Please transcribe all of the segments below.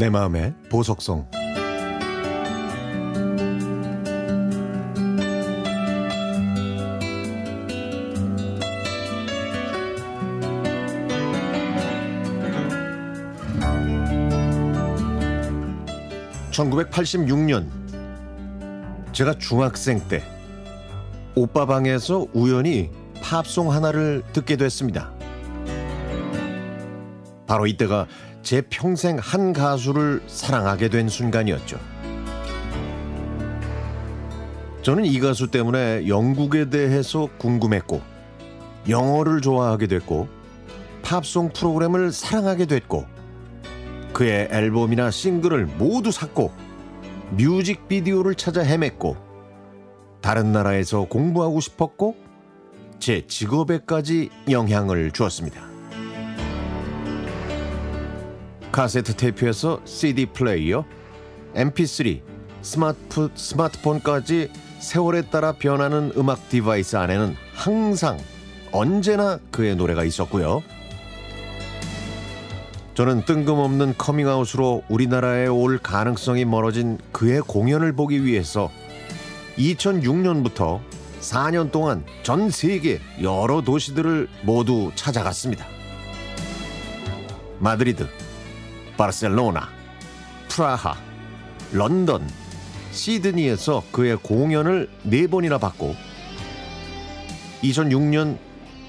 내 마음의 보석성 (1986년) 제가 중학생 때 오빠 방에서 우연히 팝송 하나를 듣게 됐습니다. 바로 이때가 제 평생 한 가수를 사랑하게 된 순간이었죠. 저는 이 가수 때문에 영국에 대해서 궁금했고, 영어를 좋아하게 됐고, 팝송 프로그램을 사랑하게 됐고, 그의 앨범이나 싱글을 모두 샀고, 뮤직비디오를 찾아 헤맸고, 다른 나라에서 공부하고 싶었고, 제 직업에까지 영향을 주었습니다. 카세트 테이프에서 CD 플레이어, MP3, 스마트, 스마트폰까지 세월에 따라 변하는 음악 device 안에는 항상 언제나 그의 노래가 있었고요. 저는 뜬금없는 커밍아웃으로 우리나라에 올 가능성이 멀어진 그의 공연을 보기 위해서 2006년부터 4년 동안 전 세계 여러 도시들을 모두 찾아갔습니다. 마드리드, 바르셀로나, 프라하, 런던, 시드니에서 그의 공연을 네 번이나 봤고 2006년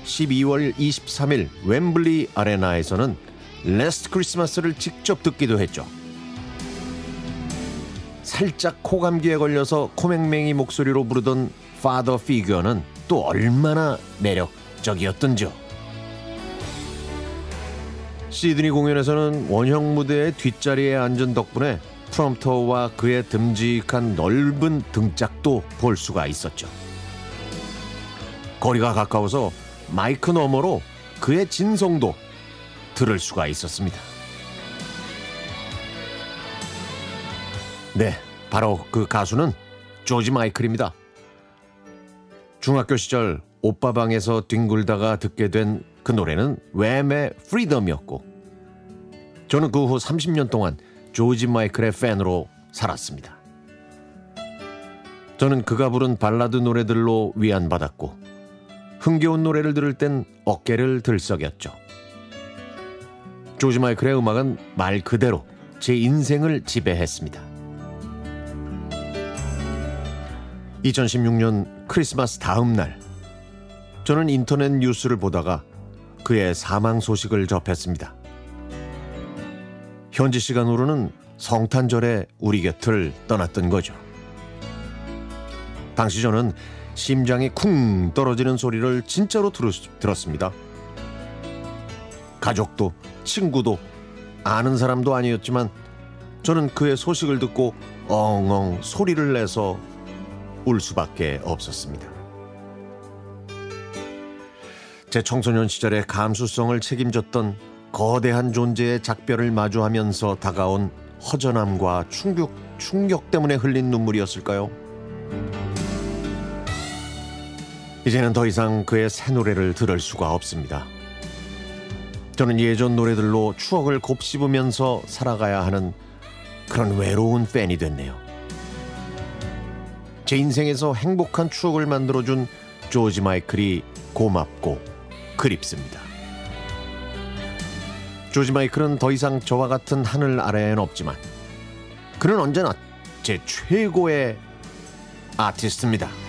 12월 23일 웸블리 아레나에서는 Last Christmas를 직접 듣기도 했죠. 살짝 코감기에 걸려서 코맹맹이 목소리로 부르던 파더 피규어는 또 얼마나 매력적이었던지요. 시드니 공연에서는 원형 무대의 뒷자리에 앉은 덕분에 프롬터와 그의 듬직한 넓은 등짝도 볼 수가 있었죠. 거리가 가까워서 마이크 너머로 그의 진성도 들을 수가 있었습니다. 네, 바로 그 가수는 조지 마이클입니다. 중학교 시절 오빠 방에서 뒹굴다가 듣게 된 그 노래는 웸의 프리덤이었고 저는 그 후 30년 동안 조지 마이클의 팬으로 살았습니다. 저는 그가 부른 발라드 노래들로 위안받았고 흥겨운 노래를 들을 땐 어깨를 들썩였죠. 조지 마이클의 음악은 말 그대로 제 인생을 지배했습니다. 2016년 크리스마스 다음 날 저는 인터넷 뉴스를 보다가 그의 사망 소식을 접했습니다. 현지 시간으로는 성탄절에 우리 곁을 떠났던 거죠. 당시 저는 심장이 쿵 떨어지는 소리를 진짜로 들었습니다. 가족도 친구도 아는 사람도 아니었지만 저는 그의 소식을 듣고 엉엉 소리를 내서 울 수밖에 없었습니다. 제 청소년 시절의 감수성을 책임졌던 거대한 존재의 작별을 마주하면서 다가온 허전함과 충격, 충격 때문에 흘린 눈물이었을까요? 이제는 더 이상 그의 새 노래를 들을 수가 없습니다. 저는 예전 노래들로 추억을 곱씹으면서 살아가야 하는 그런 외로운 팬이 됐네요. 제 인생에서 행복한 추억을 만들어준 조지 마이클이 고맙고 그립습니다. 조지 마이클은 더 이상 저와 같은 하늘 아래엔 없지만 그는 언제나 제 최고의 아티스트입니다.